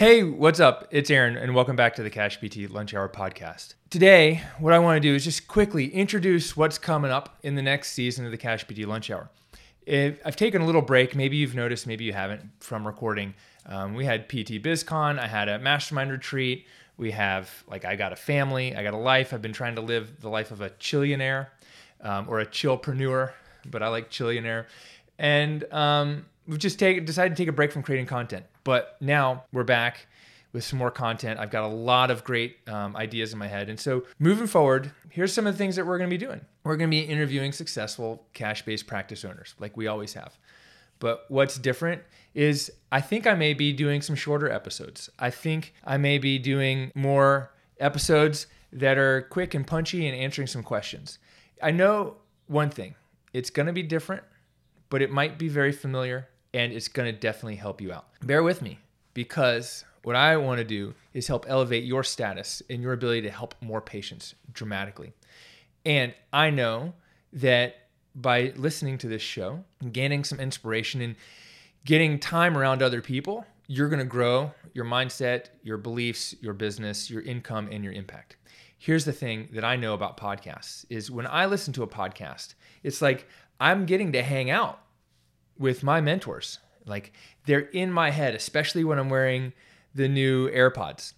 Hey, what's up? It's Aaron, and welcome back to the Cash PT Lunch Hour podcast. Today, what I want to do is just quickly introduce what's coming up in the next season of the Cash PT Lunch Hour. If, I've taken a little break, maybe you've noticed, maybe you haven't, from recording. Um, we had PT BizCon, I had a mastermind retreat. We have, like, I got a family, I got a life. I've been trying to live the life of a chillionaire um, or a chillpreneur, but I like chillionaire. And um, we've just take, decided to take a break from creating content. But now we're back with some more content. I've got a lot of great um, ideas in my head. And so moving forward, here's some of the things that we're going to be doing. We're going to be interviewing successful cash based practice owners, like we always have. But what's different is I think I may be doing some shorter episodes. I think I may be doing more episodes that are quick and punchy and answering some questions. I know one thing it's going to be different, but it might be very familiar and it's going to definitely help you out. Bear with me because what I want to do is help elevate your status and your ability to help more patients dramatically. And I know that by listening to this show, gaining some inspiration and getting time around other people, you're going to grow your mindset, your beliefs, your business, your income and your impact. Here's the thing that I know about podcasts is when I listen to a podcast, it's like I'm getting to hang out with my mentors. Like they're in my head, especially when I'm wearing the new AirPods.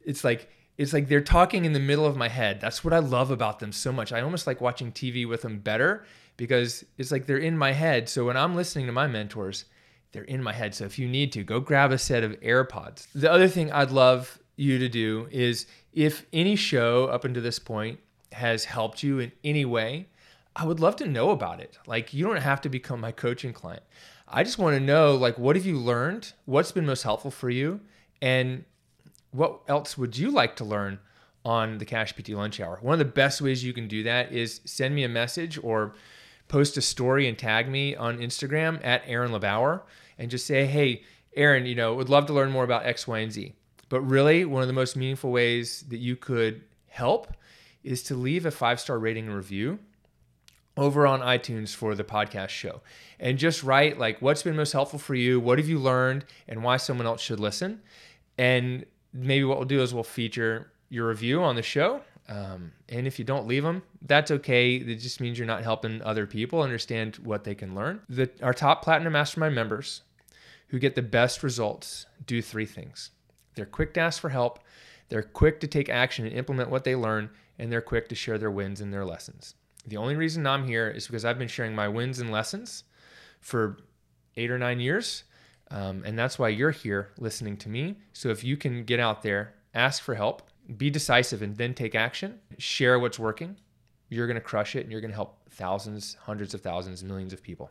It's like it's like they're talking in the middle of my head. That's what I love about them so much. I almost like watching TV with them better because it's like they're in my head. So when I'm listening to my mentors, they're in my head. So if you need to, go grab a set of AirPods. The other thing I'd love you to do is if any show up until this point has helped you in any way, I would love to know about it. Like you don't have to become my coaching client. I just want to know like what have you learned? What's been most helpful for you? And what else would you like to learn on the Cash PT lunch hour? One of the best ways you can do that is send me a message or post a story and tag me on Instagram at Aaron LeBauer and just say, hey, Aaron, you know, would love to learn more about X, Y, and Z. But really, one of the most meaningful ways that you could help is to leave a five star rating and review over on iTunes for the podcast show and just write like what's been most helpful for you, what have you learned, and why someone else should listen. And maybe what we'll do is we'll feature your review on the show. Um, and if you don't leave them, that's okay. It just means you're not helping other people understand what they can learn. The, our top Platinum Mastermind members who get the best results do three things they're quick to ask for help, they're quick to take action and implement what they learn, and they're quick to share their wins and their lessons. The only reason I'm here is because I've been sharing my wins and lessons for eight or nine years. Um, and that's why you're here listening to me. So if you can get out there, ask for help, be decisive, and then take action, share what's working, you're going to crush it and you're going to help thousands, hundreds of thousands, millions of people.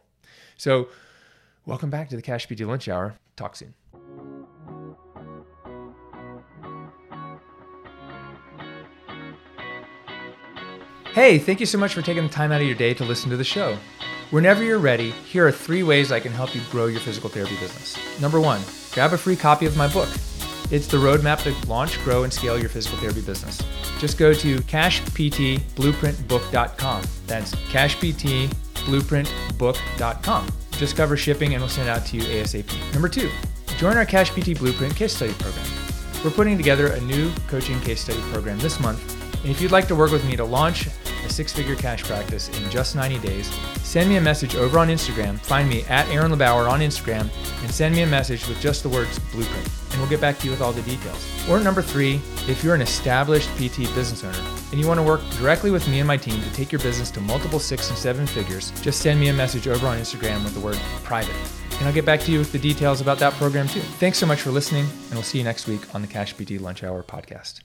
So, welcome back to the Cash PT Lunch Hour. Talk soon. Hey, thank you so much for taking the time out of your day to listen to the show. Whenever you're ready, here are three ways I can help you grow your physical therapy business. Number one, grab a free copy of my book. It's the roadmap to launch, grow, and scale your physical therapy business. Just go to cashptblueprintbook.com. That's cashptblueprintbook.com. Just cover shipping and we'll send it out to you ASAP. Number two, join our Cash PT Blueprint case study program. We're putting together a new coaching case study program this month and if you'd like to work with me to launch a six figure cash practice in just 90 days, send me a message over on Instagram. Find me at Aaron LeBauer on Instagram and send me a message with just the words blueprint, and we'll get back to you with all the details. Or number three, if you're an established PT business owner and you want to work directly with me and my team to take your business to multiple six and seven figures, just send me a message over on Instagram with the word private. And I'll get back to you with the details about that program too. Thanks so much for listening, and we'll see you next week on the Cash PT Lunch Hour podcast.